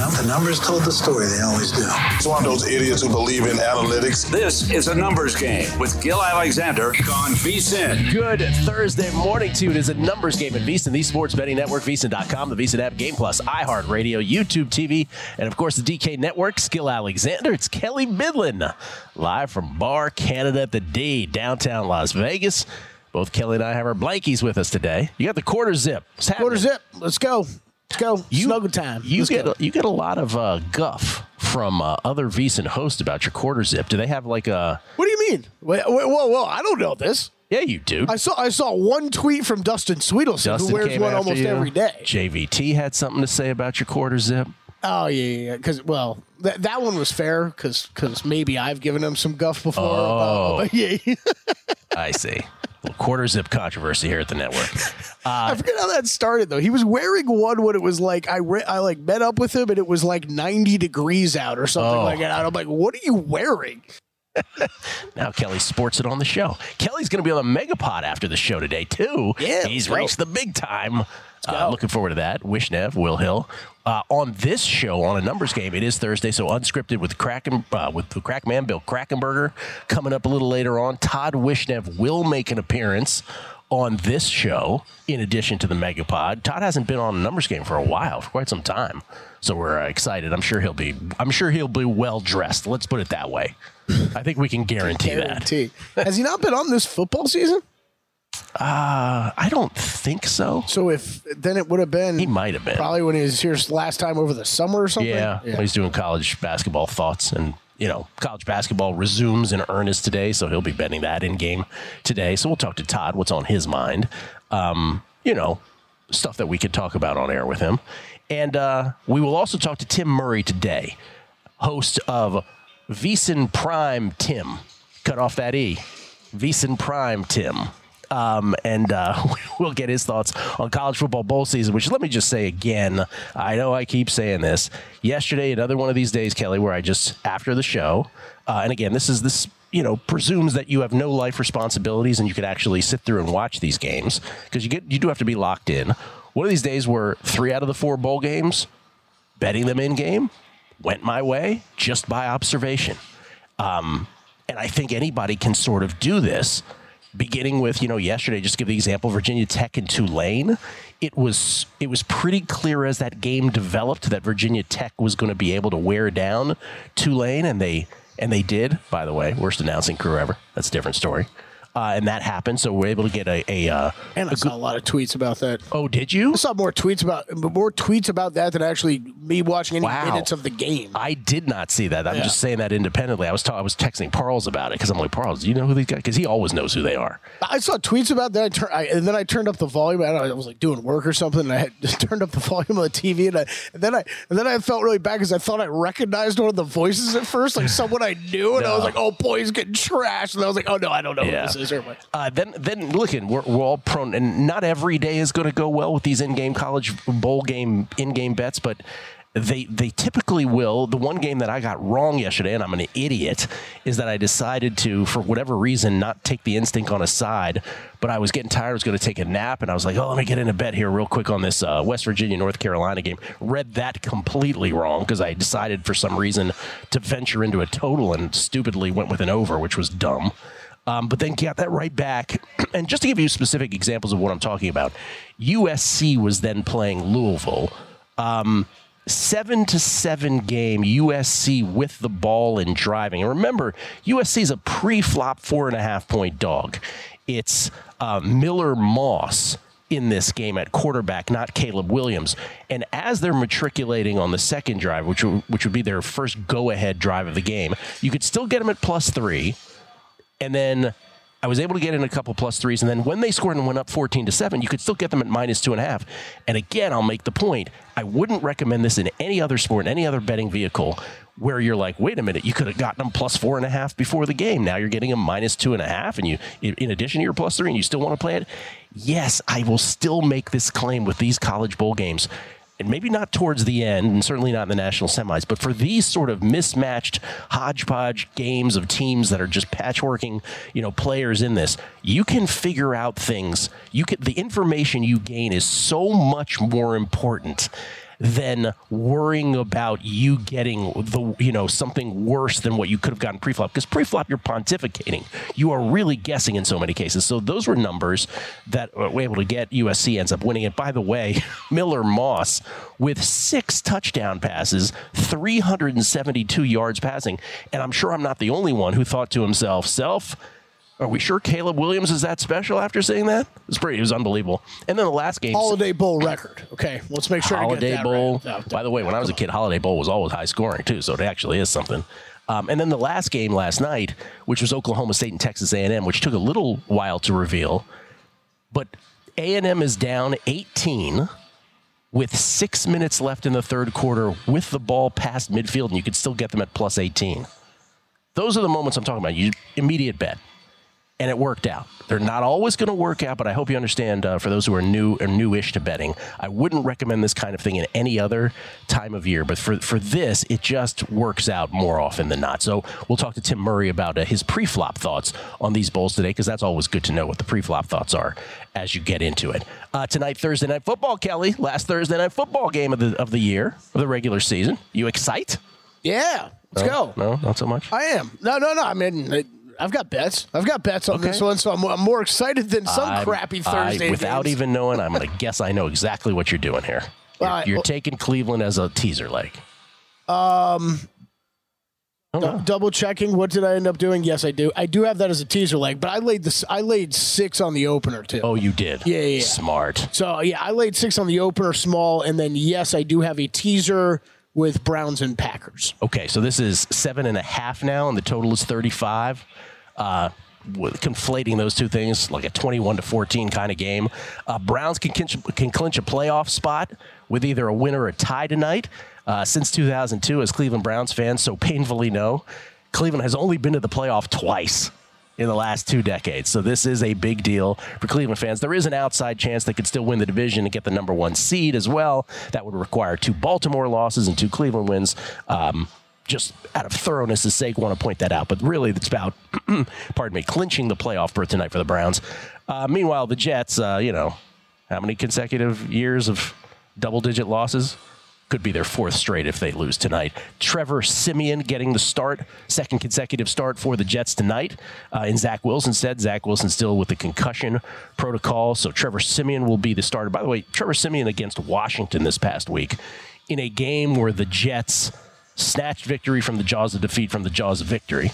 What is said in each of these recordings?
You the numbers told the story. They always do. It's one of those idiots who believe in analytics. This is a numbers game with Gill Alexander on VSIN. Good Thursday morning to you. It is a numbers game at VSIN, the sports betting network, VSIN.com, the VSIN app, Game Plus, iHeartRadio, YouTube TV, and of course the DK Network. Gill Alexander. It's Kelley Bydlon live from Bar Canada at the D, downtown Las Vegas. Both Kelley and I have our blankies with us today. You got the quarter zip. Quarter zip. Let's go. Let's go. You, Snuggle time. You Let's get go. a, you get a lot of uh, guff from uh, other VSIN hosts about your quarter zip. Do they have like a? What do you mean? Wait, wait, whoa, whoa! I don't know this. Yeah, you do. I saw I saw one tweet from Dustin Sweetelson, Justin who wears one almost you. every day. JVT had something to say about your quarter zip. Oh yeah, yeah. Because well, that that one was fair because because maybe I've given him some guff before. Oh. about- yeah. I see. little quarter zip controversy here at the network. I forget how that started though. He was wearing one when it was like I re- I like met up with him and it was like 90 degrees out or something Oh. like that. I'm like, what are you wearing? Now Kelley sports it on the show. Kelley's going to be on the Megapod after the show today too. Yeah, he's reached the big time. Uh, looking forward to that. Wishnev, Will Hill. Uh, on this show, on a numbers game, it is Thursday, so unscripted with Kraken, uh, with the crack man Bill Krackomberger coming up a little later on. Todd Wishnev will make an appearance on this show in addition to the Megapod. Todd hasn't been on a numbers game for a while, for quite some time, so we're uh, excited. I'm sure he'll be. I'm sure he'll be well dressed. Let's put it that way. I think we can guarantee that. Guarantee. Has he not been on this football season? Uh, I don't think so. So if then it would have been He might have been. probably when he was here last time over the summer or something. Yeah, he's doing college basketball thoughts, and you know, college basketball resumes in earnest today, so he'll be betting that in game today. So we'll talk to Todd. What's on his mind? Um, you know, stuff that we could talk about on air with him, and uh, we will also talk to Tim Murray today, host of VSIN Prime Tim. Cut off that E. VSIN Prime Tim. Um, and uh, we'll get his thoughts on college football bowl season, which let me just say again, I know I keep saying this. Yesterday, another one of these days, Kelley, where I just, after the show, uh, and again, this is this, you know, presumes that you have no life responsibilities and you could actually sit through and watch these games because you get, you do have to be locked in. One of these days where three out of the four bowl games, betting them in game, went my way just by observation. Um, and I think anybody can sort of do this, beginning with, you know, yesterday, just give the example, Virginia Tech and Tulane. It was it was pretty clear as that game developed that Virginia Tech was going to be able to wear down Tulane, and they and they did. By the way, worst announcing crew ever. That's a different story. Uh, and that happened. So we're able to get a. a uh, And I saw a lot of tweets about that. oh, did you? I saw more tweets about more tweets about that than actually me watching any Wow. minutes of the game. I did not see that. I'm Yeah. just saying that independently. I was ta- I was texting Parles about it because I'm like, Parles, do you know who these guys? Because he always knows who they are. I saw tweets about that, I tur- I, and then I turned up the volume. I, don't know, I was like doing work or something, and I had just turned up the volume on the TV, and, I, and then I and then I felt really bad because I thought I recognized one of the voices at first, like someone I knew, and I was like, "Oh boy, he's getting trashed," and I was like, "Oh no, I don't know Yeah. who this is." What. Uh, then, then looking, we're, we're all prone, and not every day is going to go well with these in-game college bowl game in-game bets, but they they typically will. The one game that I got wrong yesterday, and I'm an idiot, is that I decided to, for whatever reason, not take the instinct on a side. But I was getting tired. I was going to take a nap, and I was like, "Oh, let me get in a bet here real quick on this uh, West Virginia North Carolina game." Read that completely wrong because I decided for some reason to venture into a total and stupidly went with an over, which was dumb. Um, but then got that right back. And just to give you specific examples of what I'm talking about, USC was then playing Louisville. Um, seven to seven game USC with the ball and driving. And remember, USC is a pre-flop four and a half point dog. It's uh, Miller Moss in this game at quarterback, not Caleb Williams. And as they're matriculating on the second drive, which which would be their first go-ahead drive of the game, you could still get them at plus three and then I was able to get in a couple plus threes. And then when they scored and went up 14 to 7, you could still get them at minus two and a half. And again, I'll make the point I wouldn't recommend this in any other sport, in any other betting vehicle where you're like, wait a minute, you could have gotten them plus four and a half before the game. Now you're getting them minus two and a half. And you, in in addition to your plus three, and you still want to play it. Yes, I will still make this claim with these college bowl games and maybe not towards the end, and certainly not in the national semis, but for these sort of mismatched hodgepodge games of teams that are just patchworking, you know, players in this, you can figure out things. You can the information you gain is so much more important than worrying about you getting the you know something worse than what you could have gotten pre-flop. Because pre-flop you're pontificating. You are really guessing in so many cases. So those were numbers that we're able to get USC ends up winning it. By the way Miller Moss with six touchdown passes 372 yards passing. And I'm sure I'm not the only one who thought to himself self are we sure Caleb Williams is that special after seeing that? It's pretty. It was unbelievable. And then the last game, Holiday Bowl record. Okay, let's make sure Holiday get that Bowl. right. By the way, when I was a kid, Holiday Bowl was always high scoring too, so it actually is something. Um, and then the last game last night, which was Oklahoma State and Texas A&M, which took a little while to reveal, but A&M is down 18 with six minutes left in the third quarter with the ball past midfield, and you could still get them at plus 18. Those are the moments I'm talking about. You immediate bet and it worked out. They're not always going to work out, but I hope you understand. Uh, for those who are new or newish to betting, I wouldn't recommend this kind of thing in any other time of year. But for for this, it just works out more often than not. So we'll talk to Tim Murray about uh, his pre-flop thoughts on these bowls today, because that's always good to know what the pre-flop thoughts are as you get into it. Uh, tonight, Thursday night football, Kelley. Last Thursday night football game of the of the year of the regular season. You excite? Yeah, let's No? go. No, not so much. I am. No, no, no. I mean, I, I've got bets. I've got bets on this one, so I'm, I'm more excited than some I'm- crappy I- Thursday. without games. even knowing, I'm going to guess I know exactly what you're doing here. You're, right, you're well- taking Cleveland as a teaser leg. Um, no. double checking. What did I end up doing? Yes, I do. I do have that as a teaser leg, but I laid this. I laid six on the opener too. oh, you did. Yeah, yeah, yeah. Smart. So yeah, I laid six on the opener small, and then yes, I do have a teaser with Browns and Packers. Okay, so this is seven and a half now, and the total is 35. Uh, conflating those two things, like a 21 to 14 kind of game. Uh, Browns can clinch, can clinch a playoff spot with either a win or a tie tonight. Uh, since 2002, as Cleveland Browns fans so painfully know, Cleveland has only been to the playoff twice in the last two decades. So this is a big deal for Cleveland fans. There is an outside chance they could still win the division and get the number one seed as well. That would require two Baltimore losses and two Cleveland wins. Um, just out of thoroughness' sake, want to point that out. But really, it's about, pardon me, clinching the playoff berth tonight for the Browns. Uh, meanwhile, the Jets, uh, you know, how many consecutive years of double-digit losses? Could be their fourth straight if they lose tonight. Trevor Siemian getting the start, second consecutive start for the Jets tonight. Uh, in Zach Wilson said Zach Wilson still with the concussion protocol, so Trevor Siemian will be the starter. By the way, Trevor Siemian against Washington this past week in a game where the Jets snatched victory from the jaws of defeat from the jaws of victory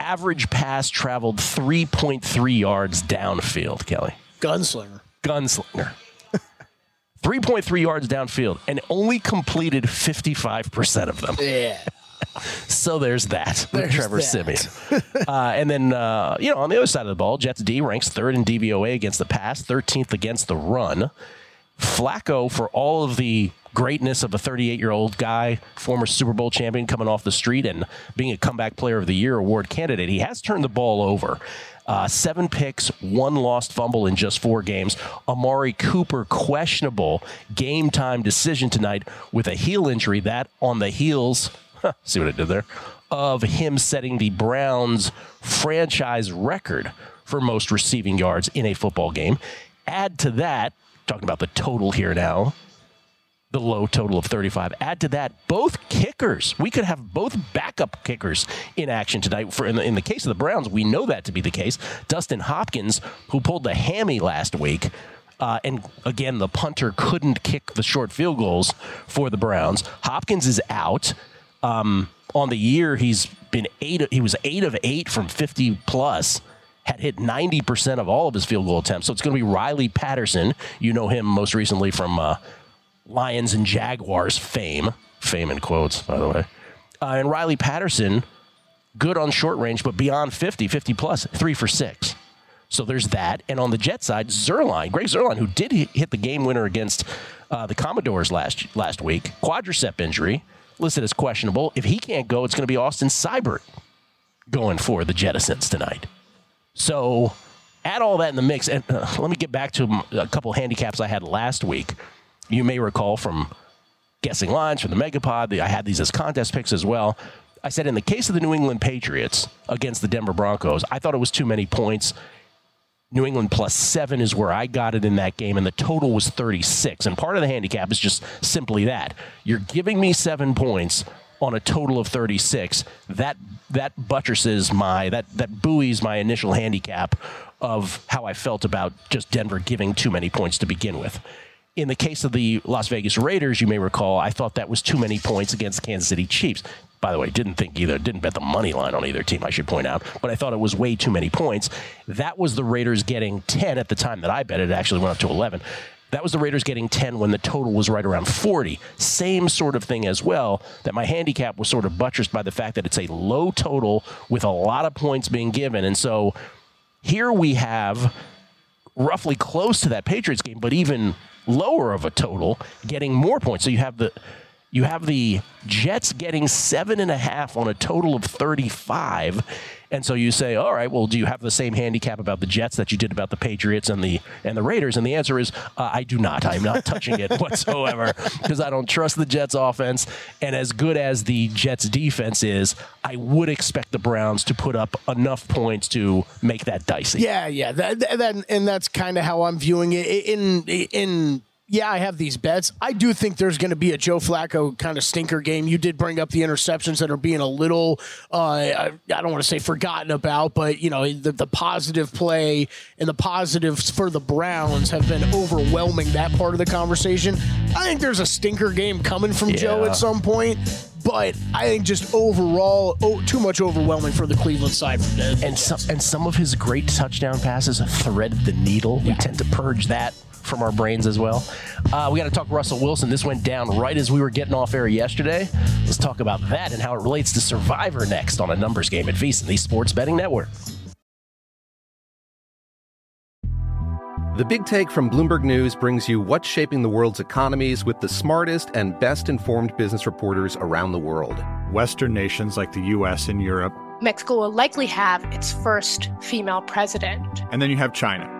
average pass traveled 3.3 yards downfield, Kelley. Gunslinger. Gunslinger. 3.3 yards downfield and only completed 55% of them. Yeah. So there's that. There's Trevor that. Siemian. uh, and then, uh, you know, on the other side of the ball, Jets D ranks third in DVOA against the pass, 13th against the run. Flacco, for all of the greatness of a 38 year old guy, former Super Bowl champion coming off the street and being a comeback player of the year award candidate, he has turned the ball over. Uh, seven picks, one lost fumble in just four games. Amari Cooper, questionable game time decision tonight with a heel injury. That on the heels, see what I did there, of him setting the Browns franchise record for most receiving yards in a football game. Add to that, talking about the total here now, the low total of 35. Add to that both kickers. We could have both backup kickers in action tonight. For in the, in the case of the Browns, we know that to be the case. Dustin Hopkins, who pulled the hammy last week, uh, and again, the punter couldn't kick the short field goals for the Browns. Hopkins is out. Um, on the year, he's been eight. He was eight of eight from 50 plus. Had hit 90% of all of his field goal attempts. So it's going to be Riley Patterson. You know him most recently from uh, Lions and Jaguars fame. Fame in quotes, by the way. Uh, and Riley Patterson, good on short range, but beyond 50, 50 plus, three for six. So there's that. And on the Jet side, Zuerlein, Greg Zuerlein, who did hit the game winner against uh, the Commanders last last week, quadricep injury, listed as questionable. If he can't go, it's going to be Austin Seibert going for the Jettisons tonight. So add all that in the mix. And uh, let me get back to a couple handicaps I had last week. You may recall from guessing lines from the Megapod. I had these as contest picks as well. I said in the case of the New England Patriots against the Denver Broncos, I thought it was too many points. New England plus seven is where I got it in that game, and the total was 36. And part of the handicap is just simply that. You're giving me seven points on a total of 36. That that buttresses my that that buoys my initial handicap of how I felt about just Denver giving too many points to begin with. In the case of the Las Vegas Raiders, you may recall, I thought that was too many points against Kansas City Chiefs. By the way, didn't think either, didn't bet the money line on either team, I should point out, but I thought it was way too many points. That was the Raiders getting 10 at the time that I bet it. It actually went up to 11. That was the Raiders getting 10 when the total was right around 40. Same sort of thing as well, that my handicap was sort of buttressed by the fact that it's a low total with a lot of points being given. And so here we have roughly close to that Patriots game, but even lower of a total, getting more points. So you have the you have the Jets getting seven and a half on a total of 35. And so you say, all right, well, do you have the same handicap about the Jets that you did about the Patriots and the and the Raiders? And the answer is, uh, I do not. I'm not touching it whatsoever because I don't trust the Jets offense. And as good as the Jets defense is, I would expect the Browns to put up enough points to make that dicey. Yeah, yeah. That, that and that's kind of how I'm viewing it. In in yeah, I have these bets. I do think there's going to be a Joe Flacco kind of stinker game. You did bring up the interceptions that are being a little, uh, I, I don't want to say forgotten about, but you know the, the positive play and the positives for the Browns have been overwhelming that part of the conversation. I think there's a stinker game coming from Joe at some point. But I think just overall, oh, too much overwhelming for the Cleveland side. And some and some of his great touchdown passes threaded the needle. We tend to purge that from our brains as well. Uh, we got to talk Russell Wilson. This went down right as we were getting off air yesterday. Let's talk about that and how it relates to Survivor next on a numbers game at VSiN, the Sports Betting Network. The Big Take from Bloomberg News brings you what's shaping the world's economies with the smartest and best informed business reporters around the world. Western nations like the US and Europe. Mexico will likely have its first female president. And then you have China.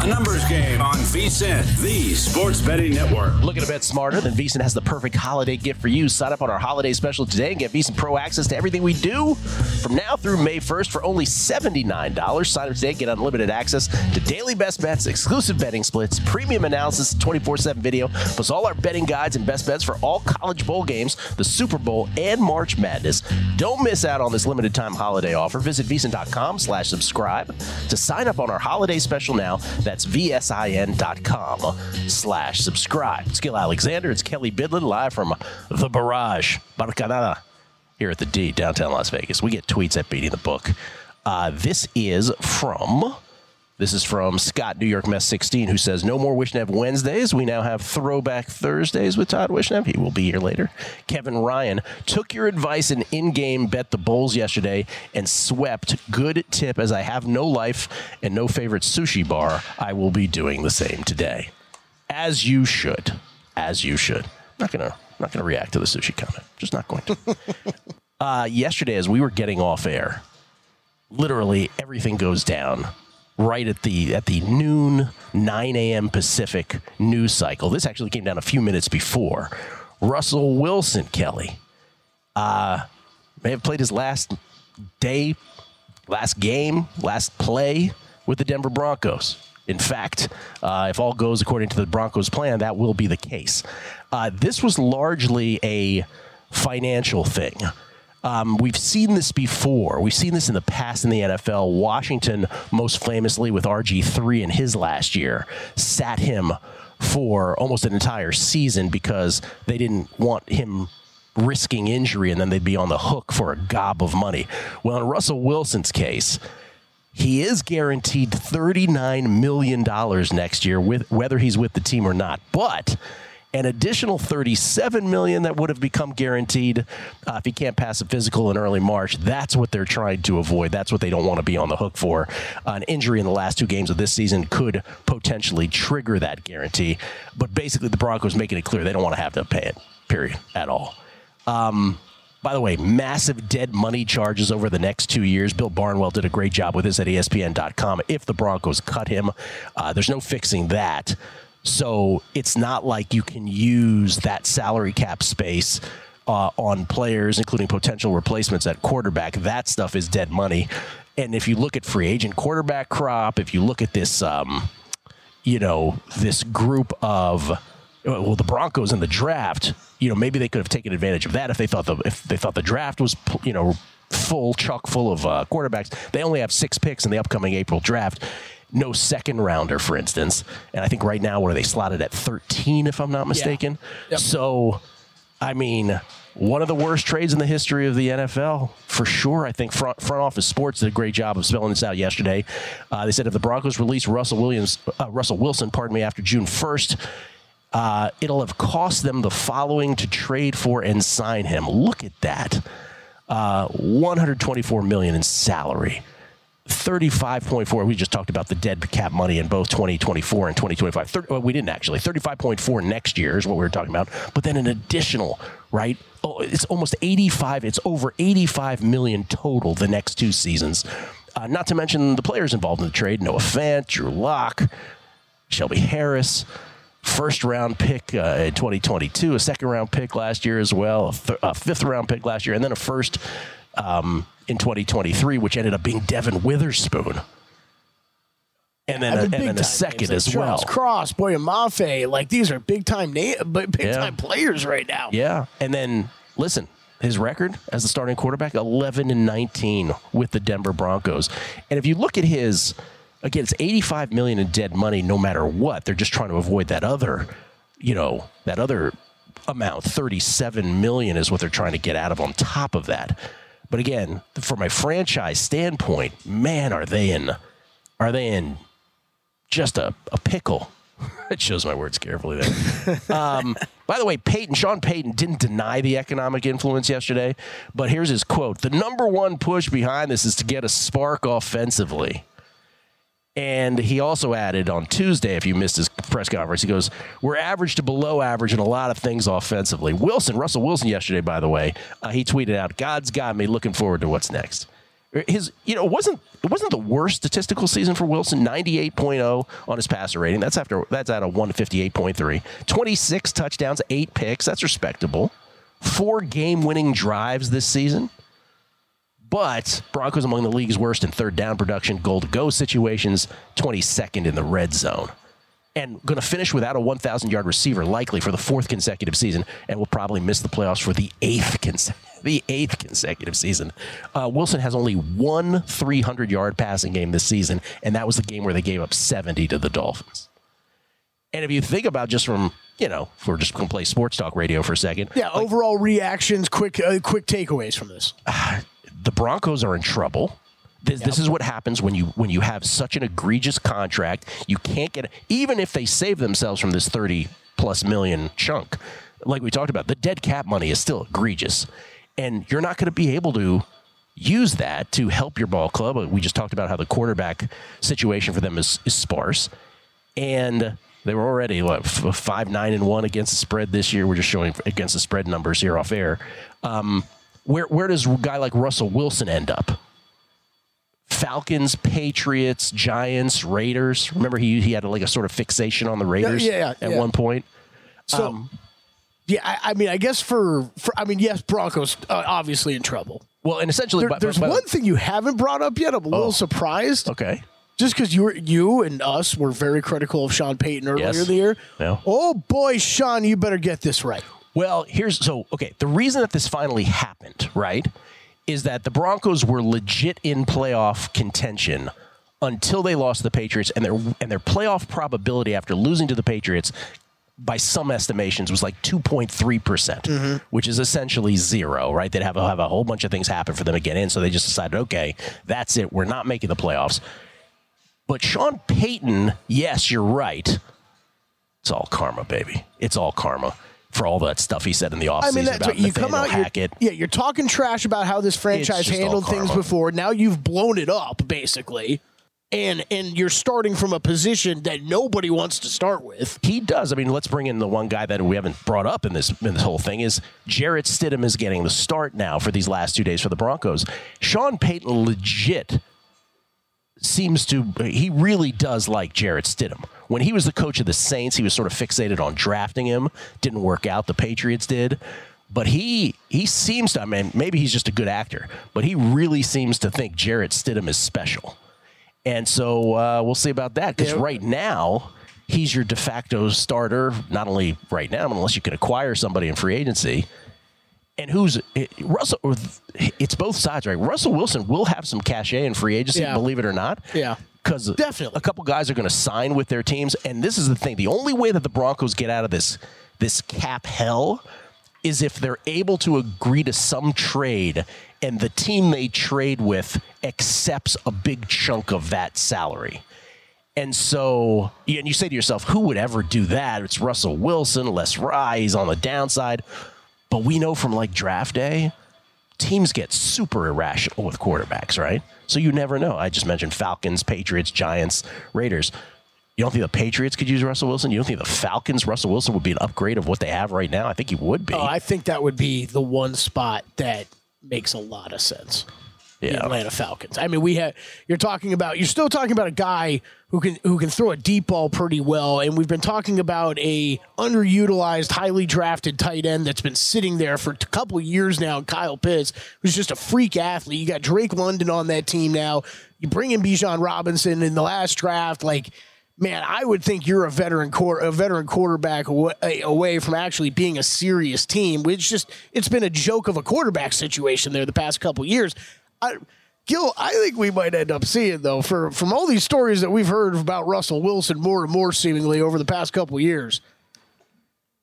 A numbers game on VSIN, the sports betting network. Looking to bet smarter? Then VSIN has the perfect holiday gift for you. Sign up on our holiday special today and get VSIN Pro access to everything we do from now through May 1st for only $79. Sign up today, and get unlimited access to daily best bets, exclusive betting splits, premium analysis, 24 7 video, plus all our betting guides and best bets for all college bowl games, the Super Bowl, and March Madness. Don't miss out on this limited time holiday offer. Visit VSIN.com slash subscribe to sign up on our holiday special now. That's VSIN.com slash subscribe. It's Gill Alexander. It's Kelley Bydlon live from the Barrage, Barcanada, here at the D, downtown Las Vegas. We get tweets at Beating the Book. Uh, this is from this is from Scott, New York Mess 16, who says, No more Wishnev Wednesdays. We now have Throwback Thursdays with Todd Wishnev. He will be here later. Kevin Ryan took your advice and in game bet the Bulls yesterday and swept. Good tip, as I have no life and no favorite sushi bar. I will be doing the same today. As you should. As you should. Not going to. Not going to react to the sushi comment. Just not going to. uh, yesterday, as we were getting off air, literally everything goes down right at the at the noon 9 a.m. Pacific news cycle. This actually came down a few minutes before. Russell Wilson, Kelley, uh, may have played his last day, last game, last play with the Denver Broncos. In fact, uh, if all goes according to the Broncos' plan, that will be the case. Uh, this was largely a financial thing. Um, we've seen this before. We've seen this in the past in the NFL. Washington, most famously with RG3 in his last year, sat him for almost an entire season because they didn't want him risking injury and then they'd be on the hook for a gob of money. Well, in Russell Wilson's case, he is guaranteed $39 million next year, with, whether he's with the team or not. But an additional 37 million that would have become guaranteed uh, if he can't pass a physical in early March. That's what they're trying to avoid. That's what they don't want to be on the hook for. Uh, an injury in the last two games of this season could potentially trigger that guarantee. But basically, the Broncos making it clear they don't want to have to pay it. Period. At all. Um, by the way, massive dead money charges over the next two years. Bill Barnwell did a great job with this at ESPN.com. If the Broncos cut him, uh, there's no fixing that. So it's not like you can use that salary cap space uh, on players, including potential replacements at quarterback. That stuff is dead money. And if you look at free agent quarterback crop, if you look at this, um, you know, this group of well, the Broncos in the draft, you know, maybe they could have taken advantage of that if they thought the if they thought the draft was, you know, full chuck full of uh, quarterbacks. They only have six picks in the upcoming April draft no second rounder, for instance. And I think right now, what are they slotted at 13, if I'm not mistaken? Yeah. Yep. So, I mean, one of the worst trades in the history of the NFL, for sure. I think front, front office sports did a great job of spelling this out yesterday. Uh, they said if the Broncos release Russell Williams, uh, Russell Wilson, pardon me, after June 1st, Uh, it'll have cost them the following to trade for and sign him. Look at that. Uh, 124 million in salary. 35.4 we just talked about the dead cap money in both 2024 and 2025 30, well, we didn't actually. 35.4 next year is what we were talking about but then an additional right? Oh, it's almost 85 it's over 85 million total the next two seasons. Uh, not to mention the players involved in the trade noah fant drew Lock, shelby harris first round pick uh, in 2022 a second round pick last year as well a, th- a fifth round pick last year and then a first um, in 2023, which ended up being Devon Witherspoon. And then, a, and then a second names like as Charles well. Cross, Boye Mafe, like these are big time but big Yeah. time players right now. Yeah. And then, listen, his record as the starting quarterback 11 and 19 with the Denver Broncos. And if you look at his, again, it's 85 million in dead money no matter what. They're just trying to avoid that other, you know, that other amount. 37 million is what they're trying to get out of on top of that. But again, from a franchise standpoint, man, are they in are they in just a, a pickle? it shows my words carefully there. um, by the way, Peyton, Sean Payton didn't deny the economic influence yesterday, but here's his quote The number one push behind this is to get a spark offensively. And he also added on Tuesday, if you missed his press conference, he goes, We're average to below average in a lot of things offensively. Wilson, Russell Wilson, yesterday, by the way, uh, he tweeted out, God's got me looking forward to what's next. His, you know, it wasn't it wasn't the worst statistical season for Wilson. Ninety eight oh on his passer rating. That's after that's at a one fifty eight point three. Twenty six touchdowns, eight picks. That's respectable. Four game winning drives this season. But Broncos among the league's worst in third down production, goal to go situations, 22nd in the red zone. And going to finish without a 1,000 yard receiver, likely for the fourth consecutive season, and will probably miss the playoffs for the eighth cons- the eighth consecutive season. Uh, Wilson has only one 300 yard passing game this season, and that was the game where they gave up 70 to the Dolphins. And if you think about just from you know, if we're just going to play sports talk radio for a second, Yeah, overall reactions, quick uh, quick takeaways from this. the Broncos are in trouble. This, this is what happens when you when you have such an egregious contract. You can't get even if they save themselves from this thirty plus million chunk, like we talked about. The dead cap money is still egregious, and you're not going to be able to use that to help your ball club. We just talked about how the quarterback situation for them is, is sparse, and they were already what f- five nine and one against the spread this year. We're just showing against the spread numbers here off air. Um, where where does a guy like Russell Wilson end up? Falcons, Patriots, Giants, Raiders. Remember he he had like a sort of fixation on the Raiders yeah, yeah, at yeah. one point. So, Um, yeah, I, I mean, I guess for, for I mean, yes, Broncos uh, obviously in trouble. Well, and essentially, There- but- there's but- one thing you haven't brought up yet. I'm a little surprised. Okay. Just because you were you and us were very critical of Sean Payton earlier Yes. in the year. Oh boy, Sean, you better get this right. Well, here's so okay. The reason that this finally happened, right, is that the Broncos were legit in playoff contention until they lost to the Patriots, and their and their playoff probability after losing to the Patriots, by some estimations, was like two point three percent, mm-hmm. which is essentially zero. Right? They'd have have a whole bunch of things happen for them to get in, so they just decided, okay, that's it. We're not making the playoffs. But Sean Payton, yes, you're right. It's all karma, baby. It's all karma for all that stuff he said in the offseason I mean, that's about what you come out. You're, yeah, you're talking trash about how this franchise handled things before. Now you've blown it up, basically, and and you're starting from a position that nobody wants to start with. He does. I mean, let's bring in the one guy that we haven't brought up in this in this whole thing is Jarrett Stidham is getting the start now for these last two days for the Broncos. Sean Payton legit seems to he really does like Jarrett Stidham. When he was the coach of the Saints, he was sort of fixated on drafting him. Didn't work out. The Patriots did. But he he seems to I mean maybe he's just a good actor, but he really seems to think Jarrett Stidham is special. And so uh, we'll see about that because right now he's your de facto starter. Not only right now, unless you can acquire somebody in free agency. And who's it, Russell? It's both sides, right? Russell Wilson will have some cachet in free agency, Yeah. believe it or not. Yeah. Because Definitely. a couple guys are going to sign with their teams, and this is the thing: the only way that the Broncos get out of this this cap hell is if they're able to agree to some trade, and the team they trade with accepts a big chunk of that salary. And so, and you say to yourself, who would ever do that? It's Russell Wilson, Les Rye, he's on the downside. But we know from like draft day, teams get super irrational with quarterbacks, right? So you never know. I just mentioned Falcons, Patriots, Giants, Raiders. You don't think the Patriots could use Russell Wilson? You don't think the Falcons, Russell Wilson, would be an upgrade of what they have right now? I think he would be. Oh, I think that would be the one spot that makes a lot of sense. The Atlanta Falcons. I mean, we had you're talking about you're still talking about a guy who can who can throw a deep ball pretty well, and we've been talking about a underutilized, highly drafted tight end that's been sitting there for a couple of years now. Kyle Pitts, who's just a freak athlete. You got Drake London on that team now. You bring in Bijan Robinson in the last draft, like. Man, I would think you're a veteran quar- a veteran quarterback away, away from actually being a serious team. Which just it's been a joke of a quarterback situation there the past couple years. I, Gill, I think we might end up seeing though for from all these stories that we've heard about Russell Wilson more and more seemingly over the past couple years.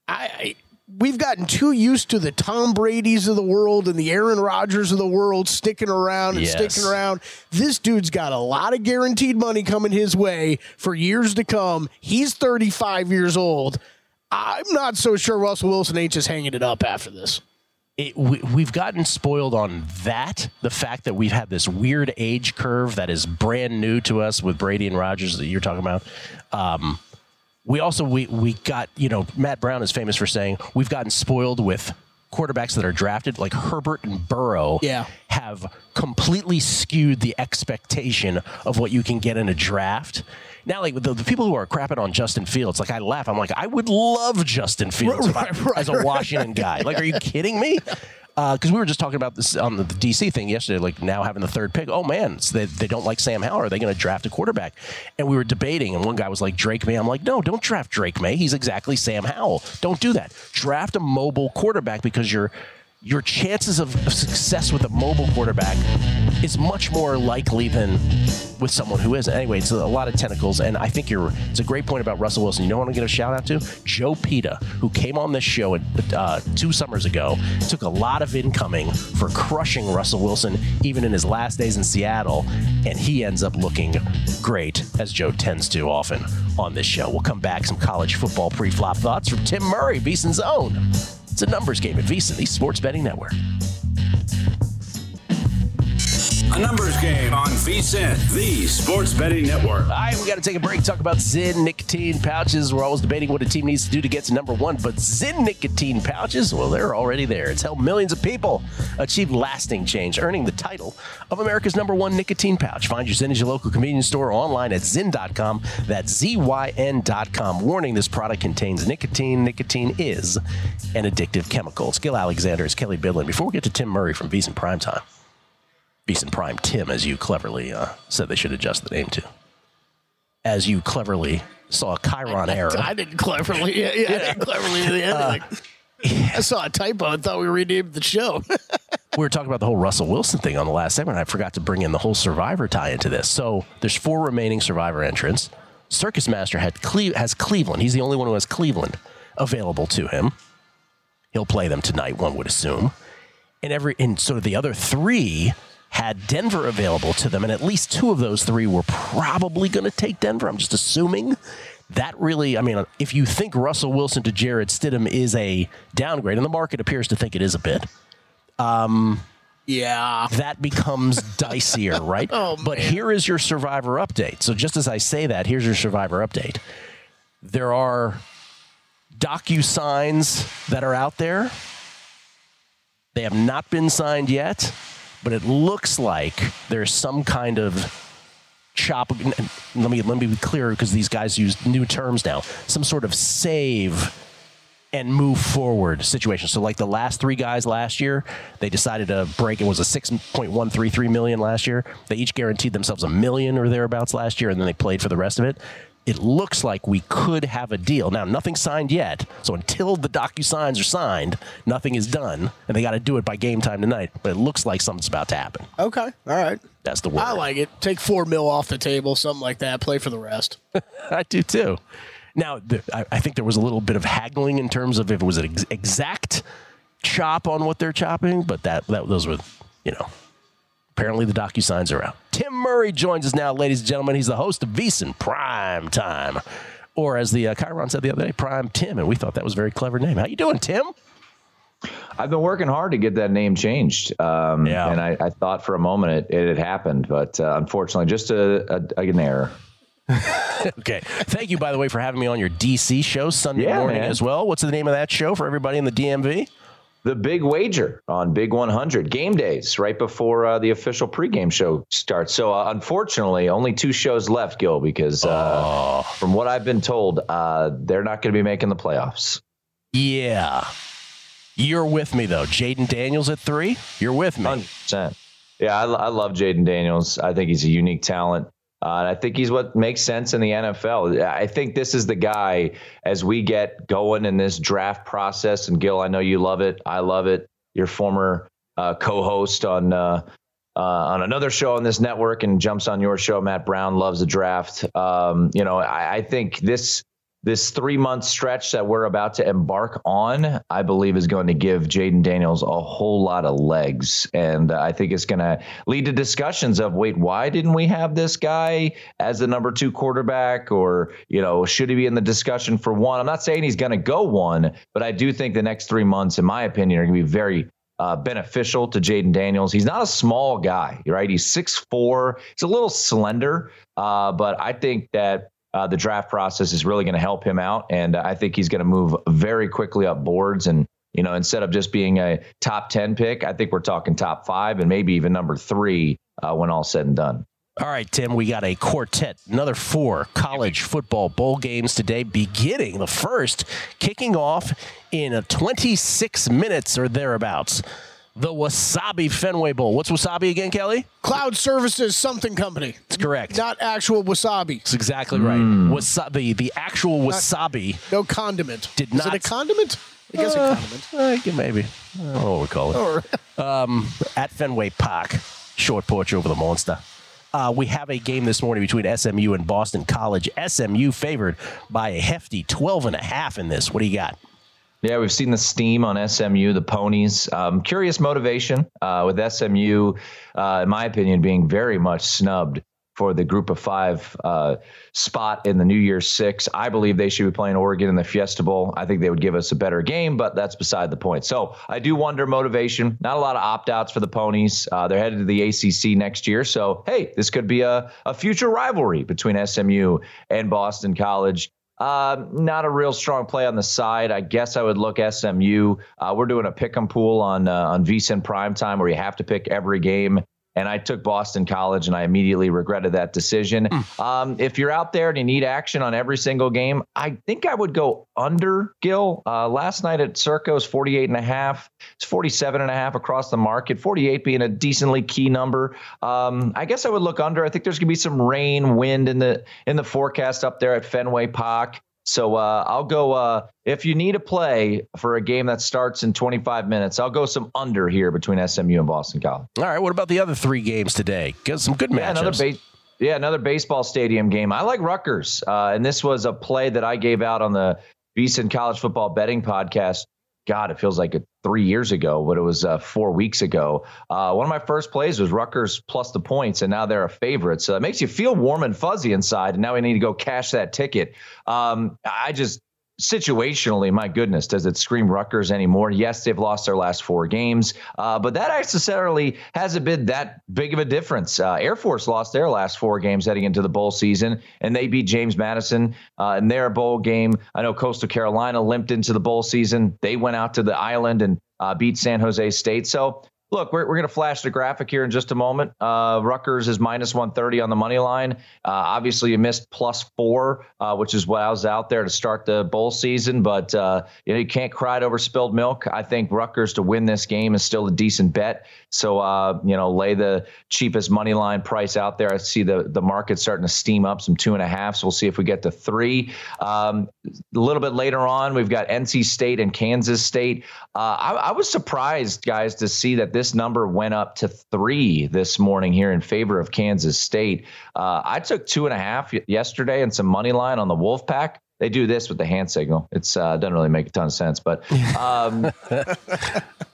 I, I we've gotten too used to the Tom Brady's of the world and the Aaron Rodgers of the world sticking around and Yes. sticking around. This dude's got a lot of guaranteed money coming his way for years to come. He's 35 years old. I'm not so sure Russell Wilson ain't just hanging it up after this. It, we, we've gotten spoiled on that. The fact that we've had this weird age curve that is brand new to us with Brady and Rodgers that you're talking about. Um, we also we we got you know Matt Brown is famous for saying we've gotten spoiled with quarterbacks that are drafted like Herbert and Burrow. Yeah. have completely skewed the expectation of what you can get in a draft. Now, like the, the people who are crapping on Justin Fields, like I laugh. I'm like, I would love Justin Fields if I- as a Washington guy. Like, are you kidding me? Uh, because we were just talking about this on the, the DC thing yesterday, like now having the third pick. Oh man, so they, they don't like Sam Howell. Are they going to draft a quarterback? And we were debating, and one guy was like Drake Maye. I'm like, no, don't draft Drake Maye. He's exactly Sam Howell. Don't do that. Draft a mobile quarterback because your your chances of success with a mobile quarterback is much more likely than with someone who isn't. Anyway, it's a lot of tentacles, and I think you're. It's a great point about Russell Wilson. You know what I'm going to shout out to? Joe Peta, who came on this show uh, two summers ago, took a lot of incoming for crushing Russell Wilson, even in his last days in Seattle, and he ends up looking great, as Joe tends to often on this show. We'll come back some college football pre-flop thoughts from Tim Murray, VSiN's own. It's a numbers game at VSiN, the Sports Betting Network. A numbers game on VSiN, the Sports Betting Network. All right, we got to take a break. Talk about Zyn nicotine pouches. We're always debating what a team needs to do to get to number one, but Zyn nicotine pouches, well, they're already there. It's helped millions of people achieve lasting change, earning the title of America's number one nicotine pouch. Find your Zyn at your local convenience store or online at Zyn.com. That's Z-Y-N.com. Warning: This product contains nicotine. Nicotine is an addictive chemical. Gill Alexander. It's Kelley Bydlon. Before we get to Tim Murray from VSiN Primetime. VSiN Prime Tim, as you cleverly uh, said they should adjust the name to. As you cleverly saw a Chiron error. I didn't cleverly. Yeah, yeah, I didn't cleverly do anything. I saw a typo and thought we renamed the show. we were talking about the whole Russell Wilson thing on the last segment. I forgot to bring in the whole Survivor tie into this. So there's four remaining Survivor entrants. Circus Master had Cle- has Cleveland. He's the only one who has Cleveland available to him. He'll play them tonight, one would assume. And every and so the other three had Denver available to them, and at least two of those three were probably going to take Denver. I'm just assuming. That really, I mean, if you think Russell Wilson to Jarrett Stidham is a downgrade, and the market appears to think it is a bit, um, yeah, that becomes dicier, right? Oh, but here is your Survivor update. So just as I say that, here's your Survivor update. There are docu signs that are out there. They have not been signed yet, but it looks like there's some kind of chop. Let me let me be clear because these guys use new terms now. Some sort of save and move forward situation. So like the last three guys last year, they decided to break. It was a six point one three three million last year. They each guaranteed themselves a million or thereabouts last year, and then they played for the rest of it. It looks like we could have a deal. Now, nothing signed yet. So until the docu signs are signed, nothing is done, and they got to do it by game time tonight. But it looks like something's about to happen. okay, all right. That's the word. I like it. Take four mil off the table, something like that. Play for the rest. I do too. Now, the, I, I think there was a little bit of haggling in terms of if it was an ex- exact chop on what they're chopping, but that, that those were, you know, Apparently, the docu signs are out. Tim Murray joins us now, ladies and gentlemen. He's the host of VSiN Prime Time, or as the uh, Chiron said the other day, Prime Tim, and we thought that was a very clever name. How you doing, Tim? I've been working hard to get that name changed. Um, yeah. And I, I, thought for a moment it, it had happened, but uh, unfortunately, just a, a, an error. okay. Thank you, by the way, for having me on your DC show Sunday yeah, morning man. as well. What's the name of that show for everybody in the DMV? The Big Wager on Big 100 game days right before uh, the official pregame show starts. So, uh, unfortunately, only two shows left, Gill, because uh, oh. from what I've been told, uh, they're not going to be making the playoffs. Yeah. You're with me though. Jayden Daniels at three. You're with me. 100%. Yeah, I, I love Jayden Daniels. I think he's a unique talent. Uh, and I think he's what makes sense in the NFL. I think this is the guy as we get going in this draft process. And Gill, I know you love it. I love it. Your former uh, co-host on uh, uh on another show on this network and jumps on your show. Matt Brown loves the draft. Um, you know, I, I think this this three month stretch that we're about to embark on, I believe, is going to give Jayden Daniels a whole lot of legs. And I think it's going to lead to discussions of wait, why didn't we have this guy as the number two quarterback? Or, you know, should he be in the discussion for one? I'm not saying he's going to go one, but I do think the next three months, in my opinion, are going to be very uh, beneficial to Jayden Daniels. He's not a small guy, right? He's 6'4. He's a little slender, uh, but I think that uh, the draft process is really going to help him out. And I think he's going to move very quickly up boards. And, you know, instead of just being a top 10 pick, I think we're talking top five and maybe even number three uh, when all said and done. All right, Tim, we got a quartet, another four college football bowl games today, beginning the first, kicking off in 26 minutes or thereabouts the Wasabi Fenway Bowl. What's Wasabi again, Kelley? Cloud Services something company. That's correct. Not actual wasabi. That's exactly right. Mm. Wasabi, the actual wasabi. Not, no condiment. Did not. Is it a condiment? I guess uh, a condiment. Uh, maybe. I don't know what we call it. um, at Fenway Park, short porch over the monster. Uh, we have a game this morning between SMU and Boston College. SMU favored by a hefty 12 and a half in this. What do you got? Yeah, we've seen the steam on SMU, the ponies. Um, curious motivation uh, with SMU, uh, in my opinion, being very much snubbed for the group of five uh, spot in the New Year's Six. I believe they should be playing Oregon in the Fiesta Bowl. I think they would give us a better game, but that's beside the point. So I do wonder motivation. Not a lot of opt outs for the ponies. Uh, they're headed to the ACC next year. So, hey, this could be a, a future rivalry between SMU and Boston College. Uh, not a real strong play on the side. I guess I would look SMU. Uh, we're doing a pick 'em pool on uh, on VSiN Prime Time where you have to pick every game and I took Boston College, and I immediately regretted that decision. Mm. Um, if you're out there and you need action on every single game, I think I would go under Gill. Uh, last night at Circa's 48 and a half. It's 47 and a half across the market. 48 being a decently key number. Um, I guess I would look under. I think there's gonna be some rain, wind in the in the forecast up there at Fenway Park. So uh, I'll go. Uh, if you need a play for a game that starts in 25 minutes, I'll go some under here between SMU and Boston College. All right. What about the other three games today? Got some good yeah, matchups. Another ba- yeah, another baseball stadium game. I like Rutgers, uh, and this was a play that I gave out on the VSiN College Football Betting Podcast God, it feels like three years ago, but it was uh, four weeks ago. Uh, one of my first plays was Rutgers plus the points, and now they're a favorite. So it makes you feel warm and fuzzy inside. And now we need to go cash that ticket. Um, I just situationally, my goodness, does it scream Rutgers anymore? Yes, they've lost their last four games, uh, but that necessarily hasn't been that big of a difference. Uh, Air Force lost their last four games heading into the bowl season, and they beat James Madison uh, in their bowl game. I know Coastal Carolina limped into the bowl season. They went out to the island and uh, beat San Jose State. So Look, we're, we're going to flash the graphic here in just a moment. Uh, Rutgers is minus 130 on the money line. Uh, obviously, you missed plus four, uh, which is what I was out there to start the bowl season. But uh, you know you can't cry over spilled milk. I think Rutgers to win this game is still a decent bet. So uh, you know, lay the cheapest money line price out there. I see the the market starting to steam up some two and a half. So we'll see if we get to three. Um, a little bit later on, we've got NC State and Kansas State. Uh, I, I was surprised, guys, to see that this number went up to three this morning here in favor of Kansas State. Uh, I took two and a half yesterday and some money line on the Wolfpack. They do this with the hand signal. It's uh, doesn't really make a ton of sense, but um,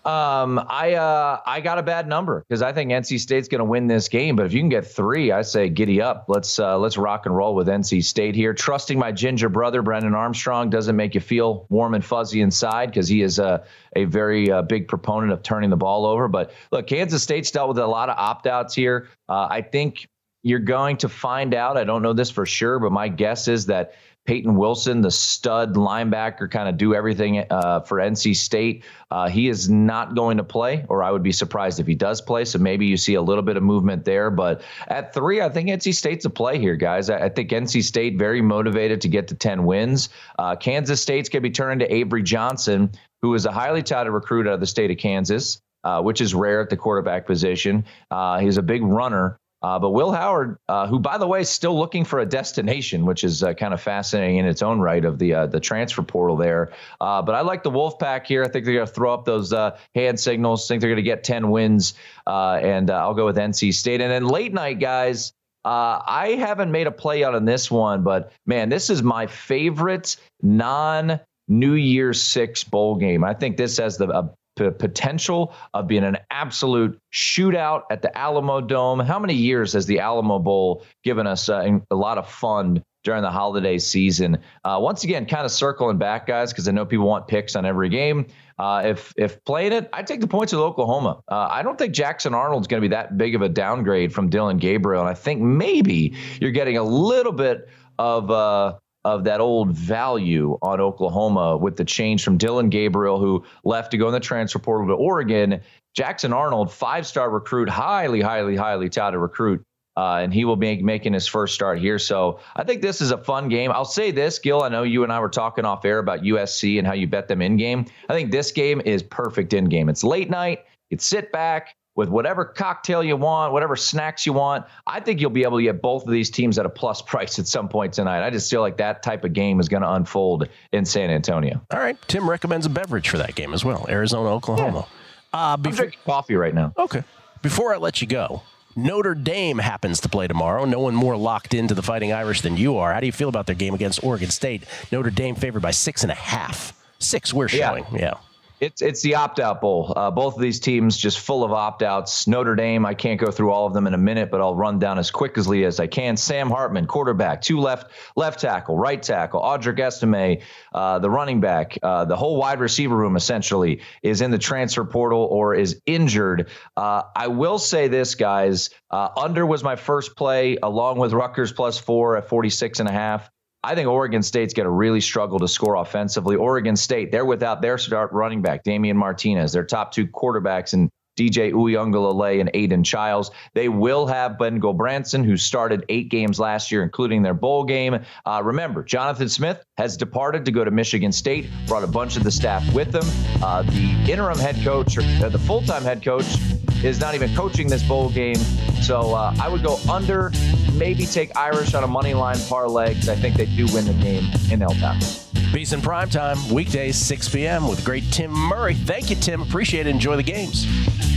um, I uh, I got a bad number because I think NC State's going to win this game. But if you can get three, I say giddy up. Let's uh, let's rock and roll with NC State here. Trusting my ginger brother Brendan Armstrong doesn't make you feel warm and fuzzy inside because he is a a very uh, big proponent of turning the ball over. But look, Kansas State's dealt with a lot of opt outs here. Uh, I think you're going to find out. I don't know this for sure, but my guess is that Peyton Wilson, the stud linebacker, kind of do everything uh, for NC State. Uh, he is not going to play, or I would be surprised if he does play. So maybe you see a little bit of movement there. But at three, I think NC State's a play here, guys. I, I think NC State very motivated to get to 10 wins. Uh, Kansas State's going to be turning to Avery Johnson, who is a highly touted recruit out of the state of Kansas. Uh, which is rare at the quarterback position. Uh, he's a big runner. Uh, but Will Howard, uh, who by the way is still looking for a destination, which is uh, kind of fascinating in its own right of the uh, the transfer portal there. Uh, but I like the Wolfpack here. I think they're going to throw up those uh, hand signals. Think they're going to get ten wins, and I'll go with NC State. And then late night guys. I haven't made a play out on this one, but man, this is my favorite non New Year's Six bowl game. I think this has the p- potential of being an absolute shootout at the Alamodome. How many years has the Alamo Bowl given us uh, a lot of fun during the holiday season? Uh, once again, kind of circling back, guys, because I know people want picks on every game. Uh, if if playing it, I take the points with Oklahoma. Uh, I don't think Jackson Arnold's going to be that big of a downgrade from Dillon Gabriel, and I think maybe you're getting a little bit of uh, of that old value on Oklahoma with the change from Dillon Gabriel, who left to go in the transfer portal to Oregon. Jackson Arnold, five star recruit, highly, highly, highly touted recruit. Uh, and he will be making his first start here. So I think this is a fun game. I'll say this, Gill. I know you and I were talking off air about USC and how you bet them in game. I think this game is perfect in game. It's late night. it's sit back, with whatever cocktail you want, whatever snacks you want. I think you'll be able to get both of these teams at a plus price at some point tonight. I just feel like that type of game is going to unfold in San Antonio. All right. Tim recommends a beverage for that game as well Arizona, Oklahoma. Yeah. Uh, before, I'm drinking coffee right now. Okay. Before I let you go, Notre Dame happens to play tomorrow. No one more locked into the Fighting Irish than you are. How do you feel about their game against Oregon State? Notre Dame favored by six and a half. Six, we're showing. yeah. yeah. It's it's the opt out bowl. Uh, both of these teams just full of opt outs. Notre Dame, I can't go through all of them in a minute, but I'll run down as quickly as I can. Sam Hartman, quarterback, two left left tackle, right tackle. Audric Estime, uh, the running back. Uh, the whole wide receiver room essentially is in the transfer portal or is injured. Uh, I will say this, guys. Uh, under was my first play, along with Rutgers plus four at 46 and a half. I think Oregon State's going to really struggle to score offensively. Oregon State, they're without their start running back, Damien Martinez, their top two quarterbacks, and DJ Uiagalelei and Aidan Chiles. They will have Ben Gulbranson, who started eight games last year, including their bowl game. Uh, remember, Jonathan Smith has departed to go to Michigan State, brought a bunch of the staff with him. Uh, the interim head coach, or uh, the full time head coach, is not even coaching this bowl game. So uh, I would go under, maybe take Irish on a money line parlay because I think they do win the game in El Paso. VSiN prime time, weekdays, 6 p.m. with great Tim Murray. Thank you, Tim. Appreciate it. Enjoy the games.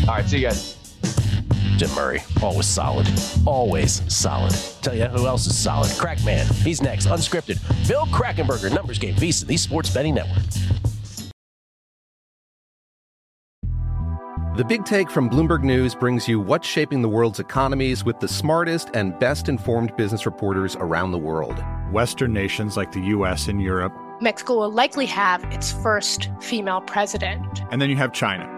All right, see you guys. Tim Murray, always solid. Always solid. Tell you who else is solid? Crackman. He's next. Unscripted. Bill Krackomberger, Numbers Game, VSiN, the Sports Betting Network. The Big Take from Bloomberg News brings you what's shaping the world's economies with the smartest and best informed business reporters around the world. Western nations like the U.S. and Europe. Mexico will likely have its first female president. And then you have China.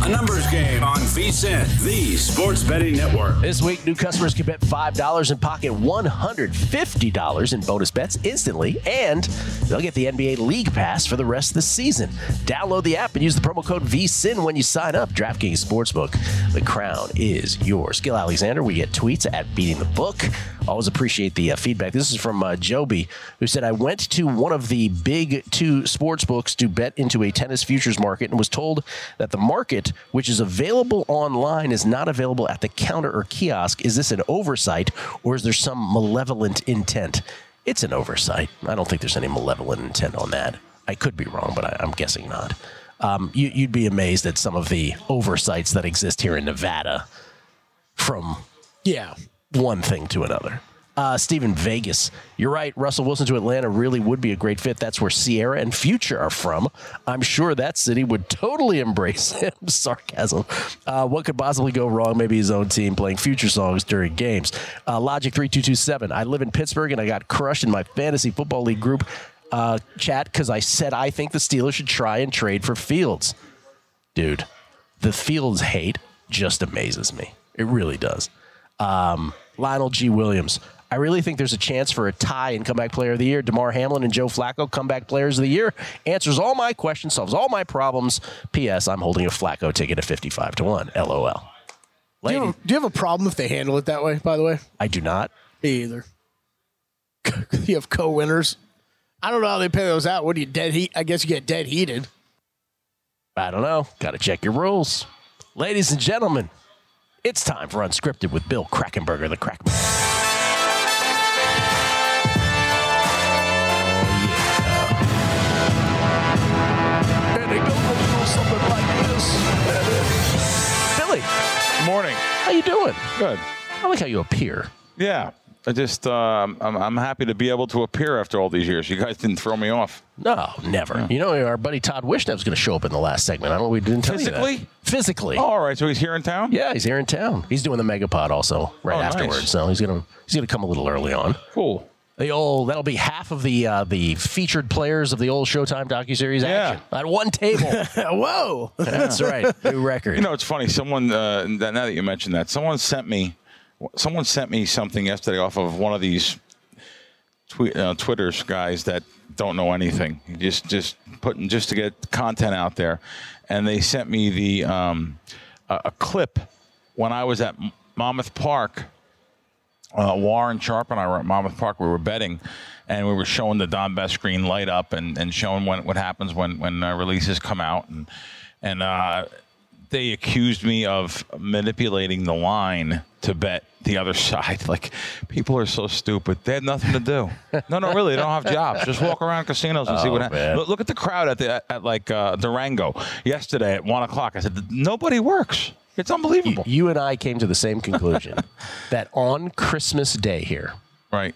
A numbers game on VSIN, the sports betting network. This week, new customers can bet $5 and pocket $150 in bonus bets instantly, and they'll get the NBA League Pass for the rest of the season. Download the app and use the promo code VSIN when you sign up. DraftKings Sportsbook, the crown is yours. Gill Alexander, we get tweets at Beating the Book. Always appreciate the uh, feedback. This is from uh, Joby, who said, I went to one of the big two sports books to bet into a tennis futures market and was told that the market, which is available online, is not available at the counter or kiosk. Is this an oversight or is there some malevolent intent? It's an oversight. I don't think there's any malevolent intent on that. I could be wrong, but I, I'm guessing not. Um, you, you'd be amazed at some of the oversights that exist here in Nevada from Yeah. One thing to another. Uh, Steven Vegas, you're right. Russell Wilson to Atlanta really would be a great fit. That's where Ciara and Future are from. I'm sure that city would totally embrace him. Sarcasm. Uh, what could possibly go wrong? Maybe his own team playing Future songs during games. Uh, Logic three two two seven. I live in Pittsburgh and I got crushed in my fantasy football league group uh, chat because I said I think the Steelers should try and trade for Fields. Dude, the Fields hate just amazes me. It really does. Um, Lionel G. Williams. I really think there's a chance for a tie in comeback player of the year. Damar Hamlin and Joe Flacco, comeback players of the year. Answers all my questions, solves all my problems. P.S. I'm holding a Flacco ticket at 55 to 1. LOL. Do you, have, do you have a problem if they handle it that way, by the way? I do not. Me either. you have co winners. I don't know how they pay those out. What do you dead heat? I guess you get dead heated. I don't know. Got to check your rules. Ladies and gentlemen, it's time for Unscripted with Bill Krackomberger, the Crackman. And it goes a little something like this. Billy, Good morning. how you doing? Good. I like how you appear. Yeah. I just, uh, I'm, I'm happy to be able to appear after all these years. You guys didn't throw me off. No, never. You know, our buddy Todd Wishnev's going to show up in the last segment. I don't know. We didn't tell Physically? you that. Physically. Oh, all right. So he's here in town? Yeah, he's here in town. He's doing the Megapod also right Oh, nice. afterwards. So he's gonna he's gonna come a little early on. Cool. The old that'll be half of the uh, the featured players of the old Showtime docuseries Yeah. action at one table. Whoa. That's right, new record. You know, it's funny. Someone, uh, that- now that you mentioned that, someone sent me, someone sent me something yesterday off of one of these tweet, uh, Twitter's guys that don't know anything. Just, just putting, just to get content out there. And they sent me the, um, a, a clip when I was at Monmouth Park uh, Warren Sharp and I were at Monmouth Park. We were betting, and we were showing the Don Best screen light up and, and showing when, what happens when when uh, releases come out. And and uh, they accused me of manipulating the line to bet the other side. Like people are so stupid. They had nothing to do. No, no, really, they don't have jobs. Just walk around casinos and see Oh, what happens. Look, look at the crowd at the at, at like uh, Durango yesterday at one o'clock. I said nobody works. It's unbelievable. You and I came to the same conclusion that on Christmas Day here, right?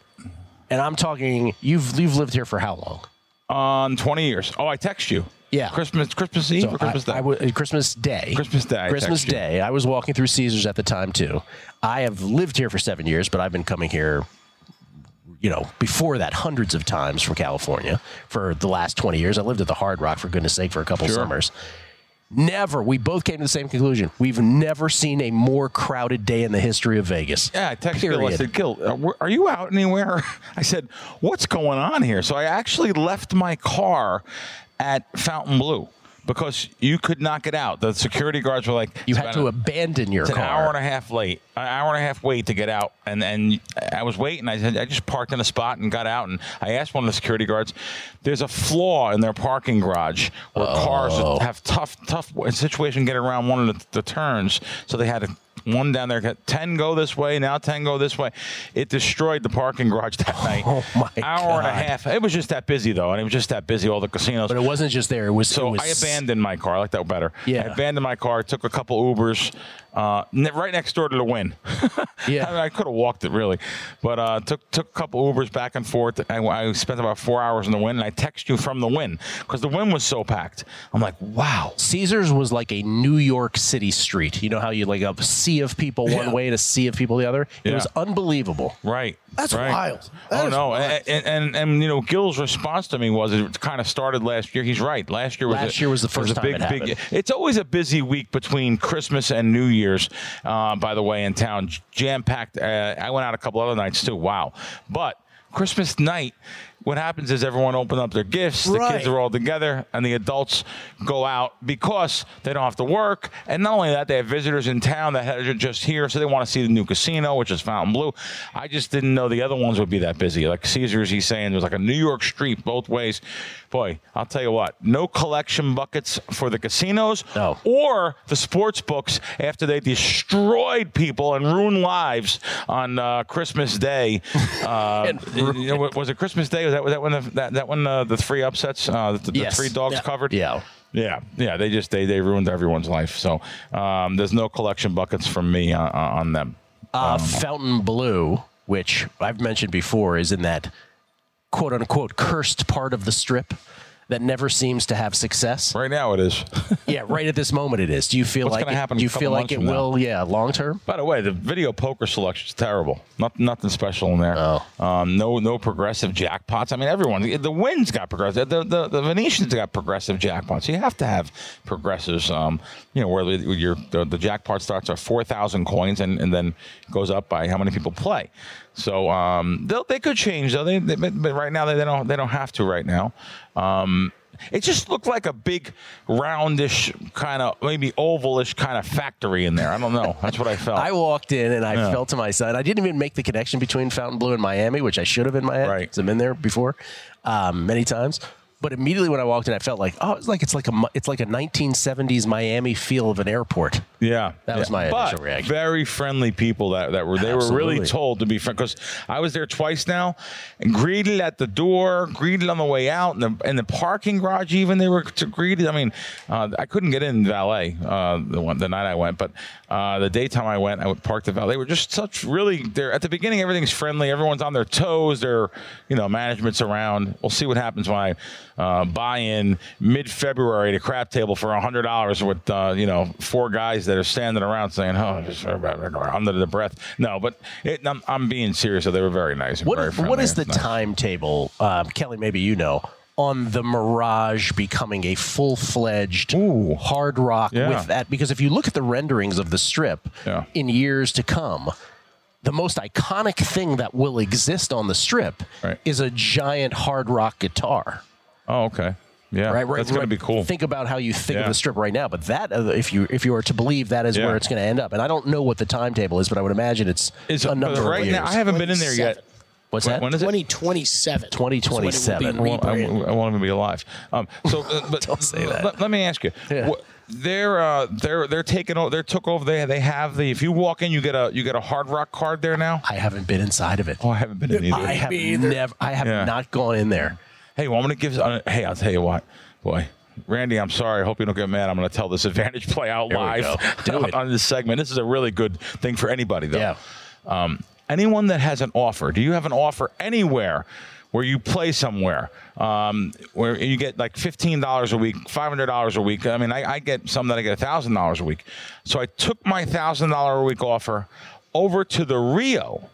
And I'm talking you've you've lived here for how long? On 20 years. Oh, I text you. Yeah. Christmas Christmas Eve So or Christmas I- Day? I w- uh, Christmas Day. Christmas Day, I Christmas. Day. I was walking through Caesars at the time too. I have lived here for seven years, but I've been coming here, you know, before that hundreds of times from California for the last twenty years. I lived at the Hard Rock for goodness sake for a couple Sure. summers. Never. We both came to the same conclusion. We've never seen a more crowded day in the history of Vegas. Yeah, I texted Gill. I said, Gill, uh, are you out anywhere? I said, what's going on here? So I actually left my car at Fontainebleau because you could knock it out. The security guards were like, You "It's had to a- abandon your it's car. an hour and a half late, an hour and a half wait to get out. And and I was waiting. I said I just parked in a spot and got out. And I asked one of the security guards, "There's a flaw in their parking garage where cars Oh. have tough tough situation getting around one of the, the turns. So they had a, one down there. Ten go this way now, ten go this way. It destroyed the parking garage that night. Oh my god. hour and a half. It was just that busy though, and it was just that busy. All the casinos. But it wasn't just there. It was. So it was, I abandoned my car. I like that better. Yeah. I abandoned my car. Took a couple Ubers, uh, right next door to the Wynn. Yeah. I, mean, I could have walked it really, but uh, took took a couple Ubers back and forth. I, I spent about four hours in the Wynn, and I text you from the Wynn because the Wynn was so packed. I'm like, wow. Caesars was like a New York City street. You know how you like a sea of people one way and a sea of people the other. It Yeah. was unbelievable. Right. That's right. wild. That oh is no, wild. and, and and you know Gill's response to me was it kind of started last year. He's right. Last year was Last a, year was the first a time big it big. It's always a busy week between Christmas and New Year's. Uh, by the way, in town, jam packed. Uh, I went out a couple other nights too. Wow, but Christmas night. What happens is everyone open up their gifts. The Right. kids are all together, and the adults go out because they don't have to work. And not only that, they have visitors in town that are just here, so they want to see the new casino, which is Fontainebleau. I just didn't know the other ones would be that busy. Like Caesars, he's saying there's like a New York street both ways. Boy, I'll tell you what, no collection buckets for the casinos No. or the sports books after they destroyed people and ruined lives on uh, Christmas Day. Uh, you know, was it Christmas Day? Was that was that when the, that that when uh, the three upsets, uh, the, the Yes. three dogs Yeah. covered? Yeah. Yeah, yeah, they just they they ruined everyone's life. So um, there's no collection buckets from me on, on them. Uh, Fontainebleau, which I've mentioned before, is in that quote unquote cursed part of the strip that never seems to have success. Right now it is. Yeah, right at this moment it is. Do you feel What's like it, do you feel like it now? will? Yeah, long term. By the way, the video poker selection is terrible. Not, nothing special in there. Oh. Um, no no progressive jackpots. I mean, everyone. The Wynn's got progressive. The, the, the Venetians got progressive jackpots. You have to have progressives. Um, you know, where the- your the, the jackpot starts at four thousand coins and, and then goes up by how many people play. So um, they'll, they could change though. They, they but right now they, they don't they don't have to right now. Um, it just looked like a big roundish kind of maybe ovalish kind of factory in there. I don't know. That's what I felt. I walked in and I Yeah. felt to side. I didn't even make the connection between Fontainebleau and Miami, which I should have in my head. Right. I've been there before um, many times. But immediately when I walked in, I felt like, oh, it's like it's like a it's like a 1970s Miami feel of an airport. Yeah, That was my but initial reaction. Very friendly people that, that were they were really told to be friendly because I was there twice now and greeted at the door, greeted on the way out, in the in the parking garage. Even they were to greeted. I mean, uh, I couldn't get in valet uh, the one the night I went, but uh, the daytime I went, I would park the valet. They were just such really. They're at the beginning, everything's friendly. Everyone's on their toes. They're you know management's around. We'll see what happens when I uh, buy in mid February to crap table for hundred dollars with uh, you know four guys that are standing around saying, "Oh, just under the breath." No, but it, I'm, I'm being serious. So they were very nice. And What, very friendly. what is the nice. timetable, um, Kelley? Maybe you know on the Mirage becoming a full fledged hard rock Yeah. with that? Because if you look at the renderings of the strip Yeah. in years to come. The most iconic thing that will exist on the strip Right. is a giant hard rock guitar. Oh, okay. Yeah, Right, right. That's gonna be cool. Think about how you think Yeah. of the strip right now, but that, uh, if you if you are to believe, that is Yeah. where it's going to end up. And I don't know what the timetable is, but I would imagine it's Is a number right of years. now? I haven't been in there yet. What's When- that? when is it? 2027. 2027. I won't, I won't- I won't even be alive. Um, so, uh, but Don't say that. Let, let me ask you. Yeah. What- they're uh, they're they're taking over. They took over. They they have the. If you walk in, you get a you get a Hard Rock card there now. I haven't been inside of it. Oh, I haven't been in either. I have never. I have Yeah. not gone in there. Hey, well, I'm gonna give. Uh, hey, I'll tell you what, boy. Randy, I'm sorry. I hope you don't get mad. I'm going to tell this advantage play out live it. on this segment. This is a really good thing for anybody, though. Yeah. Um, anyone that has an offer, do you have an offer anywhere where you play somewhere, um, where you get like fifteen dollars a week, five hundred dollars a week. I mean, I, I get some that I get thousand dollars a week. So I took my thousand dollar a week offer over to the Rio,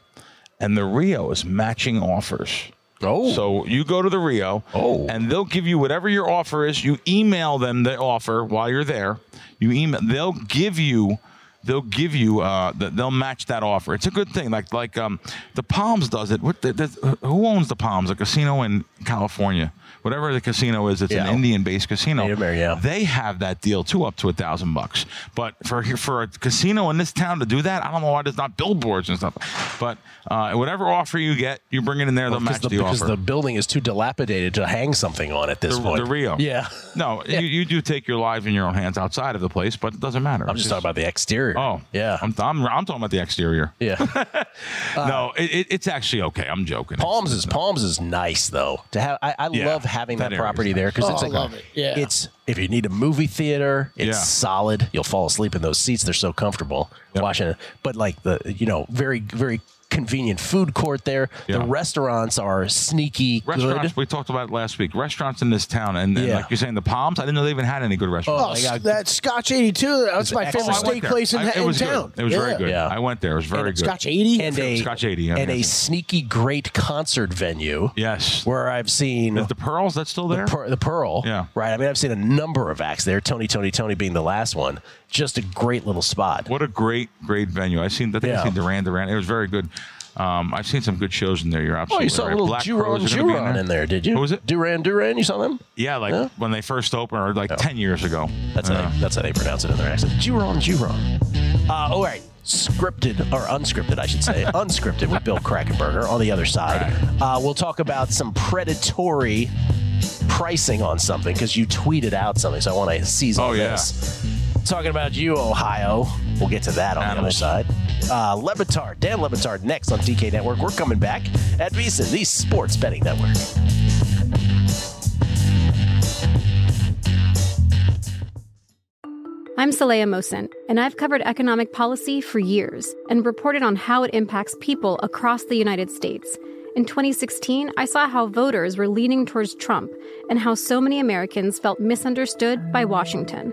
and the Rio is matching offers. Oh. So you go to the Rio, oh. and they'll give you whatever your offer is. You email them the offer while you're there. You email. They'll give you. They'll give you. Uh, they'll match that offer. It's a good thing. Like like um, the Palms does it. What who owns the Palms? A casino in California. Whatever the casino is, it's Yeah. an Indian-based casino. Yeah. They have that deal too, up to a thousand bucks. But for for a casino in this town to do that, I don't know why there's not billboards and stuff. But uh, whatever offer you get, you bring it in there. They'll because match the, the, because offer. the building is too dilapidated to hang something on at this the, point. the Rio. Yeah. No, You, you do take your lives in your own hands outside of the place, but it doesn't matter. I'm just talking about the exterior. Oh, yeah. I'm, I'm, I'm talking about the exterior. Yeah. Uh, no, it, it, it's actually okay. I'm joking. Palms is Palms is nice though. To have, I, I Yeah, love having that, that property nice. there because Oh, it's I like love it. Yeah. it's if you need a movie theater, it's Yeah. solid. You'll fall asleep in those seats. They're so comfortable watching it. But like the you know very very convenient food court there. The restaurants are sneaky Restaurants, good. we talked about it last week. Restaurants in this town, and, and Yeah. like you're saying, the Palms. I didn't know they even had any good Oh, oh restaurants. s- that Scotch 82, that's my favorite Oh, steak place in, I- it in was town. Good. It was Yeah. very good. Yeah. I went there. It was very good. Scotch 80? and a Scotch 80, yeah, and a sneaky great concert venue. Yes. Where I've seen Is the Pearls that's still there? The, Pearl, the Pearl. Yeah. Right. I mean, I've seen a number of acts there. Tony, Tony, Tony being the last one. Just a great little spot. What a great, great venue. I've seen. I think Yeah. I've seen Duran Duran. It was very good. Um, I've seen some good shows in there. You're Oh, absolutely you saw right. a little Black Duran Crowes are gonna be Duran in there, did you? Who was it? Duran Duran. You saw them? Yeah, like Yeah. when they first opened, or like ten years ago. That's Yeah. how they, that's how they pronounce it in their accent. Duran Duran. Uh, all right. Scripted or unscripted, I should say. unscripted with Bill Krackomberger on the other side. Uh, we'll talk about some predatory pricing on something because you tweeted out something, so I want to seize on Oh, yeah. this. Talking about you, Ohio. We'll get to that on Animals. the other side. Uh, Le Batard, Dan Le Batard, next on DK Network. We're coming back at VSiN, the Sports Betting Network. I'm Saleha Mohsin, and I've covered economic policy for years and reported on how it impacts people across the United States. In 2016, I saw how voters were leaning towards Trump and how so many Americans felt misunderstood by Washington.